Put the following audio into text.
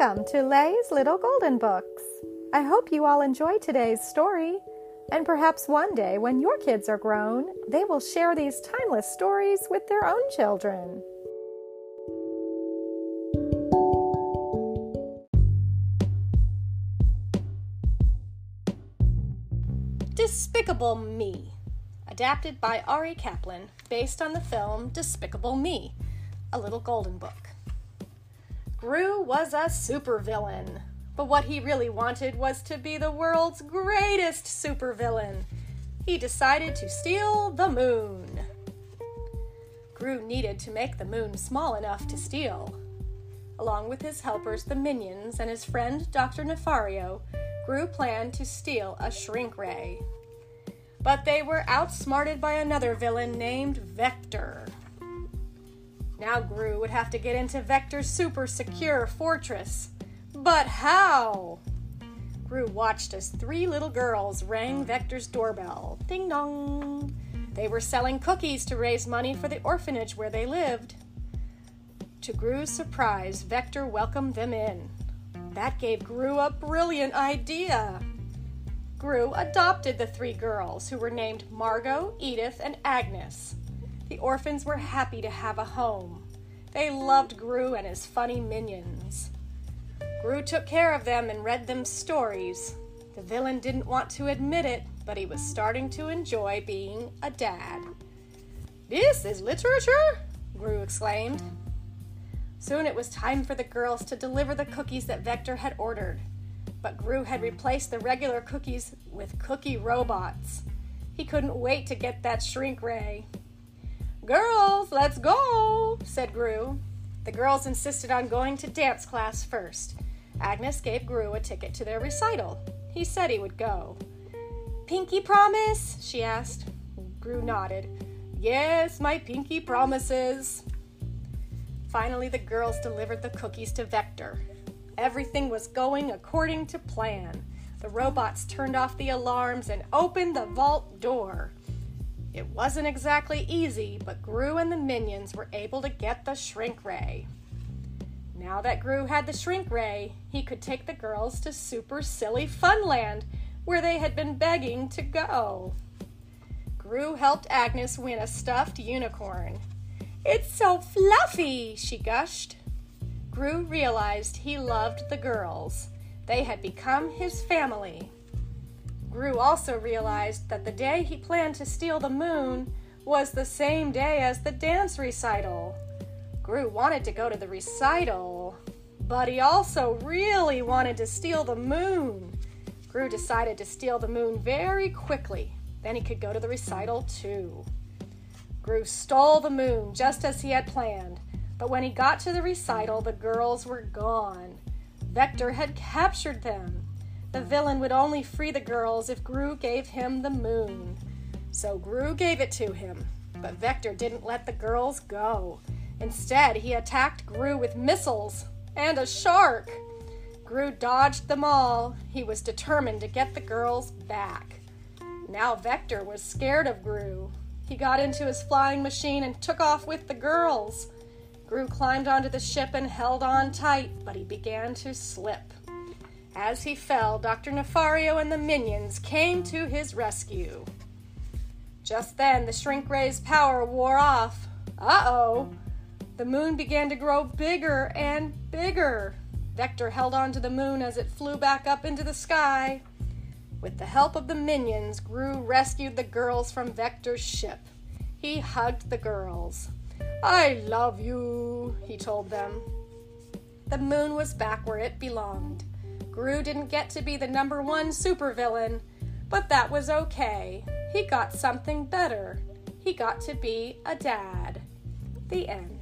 Welcome to Lay's Little Golden Books. I hope you all enjoy today's story, and perhaps one day when your kids are grown, they will share these timeless stories with their own children. Despicable Me, adapted by Ari Kaplan, based on the film Despicable Me, a little golden book. Gru was a supervillain, but what he really wanted was to be the world's greatest supervillain. He decided to steal the moon. Gru needed to make the moon small enough to steal. Along with his helpers, the minions, and his friend Dr. Nefario, Gru planned to steal a shrink ray. But they were outsmarted by another villain named Vector. Now Gru would have to get into Vector's super secure fortress. But how? Gru watched as three little girls rang Vector's doorbell. Ding dong! They were selling cookies to raise money for the orphanage where they lived. To Gru's surprise, Vector welcomed them in. That gave Gru a brilliant idea. Gru adopted the three girls, who were named Margot, Edith, and Agnes. The orphans were happy to have a home. They loved Gru and his funny minions. Gru took care of them and read them stories. The villain didn't want to admit it, but he was starting to enjoy being a dad. This is literature? Gru exclaimed. Soon it was time for the girls to deliver the cookies that Vector had ordered. But Gru had replaced the regular cookies with cookie robots. He couldn't wait to get that shrink ray. Girls, let's go, said Gru. The girls insisted on going to dance class first. Agnes gave Gru a ticket to their recital. He said he would go. Pinky promise? she asked. Gru nodded. Yes, my pinky promises. Finally, the girls delivered the cookies to Vector. Everything was going according to plan. The robots turned off the alarms and opened the vault door. It wasn't exactly easy, but Gru and the minions were able to get the shrink ray. Now that Gru had the shrink ray, he could take the girls to Super Silly Funland, where they had been begging to go. Gru helped Agnes win a stuffed unicorn. It's so fluffy, she gushed. Gru realized he loved the girls. They had become his family. Gru also realized that the day he planned to steal the moon was the same day as the dance recital. Gru wanted to go to the recital, but he also really wanted to steal the moon. Gru decided to steal the moon very quickly. Then he could go to the recital too. Gru stole the moon just as he had planned, but when he got to the recital, the girls were gone. Vector had captured them. The villain would only free the girls if Gru gave him the moon. So Gru gave it to him, but Vector didn't let the girls go. Instead, he attacked Gru with missiles and a shark. Gru dodged them all. He was determined to get the girls back. Now Vector was scared of Gru. He got into his flying machine and took off with the girls. Gru climbed onto the ship and held on tight, but he began to slip. As he fell, Dr. Nefario and the minions came to his rescue. Just then, the shrink ray's power wore off. Uh oh! The moon began to grow bigger and bigger. Vector held on to the moon as it flew back up into the sky. With the help of the minions, Gru rescued the girls from Vector's ship. He hugged the girls. I love you, he told them. The moon was back where it belonged. Gru didn't get to be the number one supervillain, but that was okay. He got something better. He got to be a dad. The end.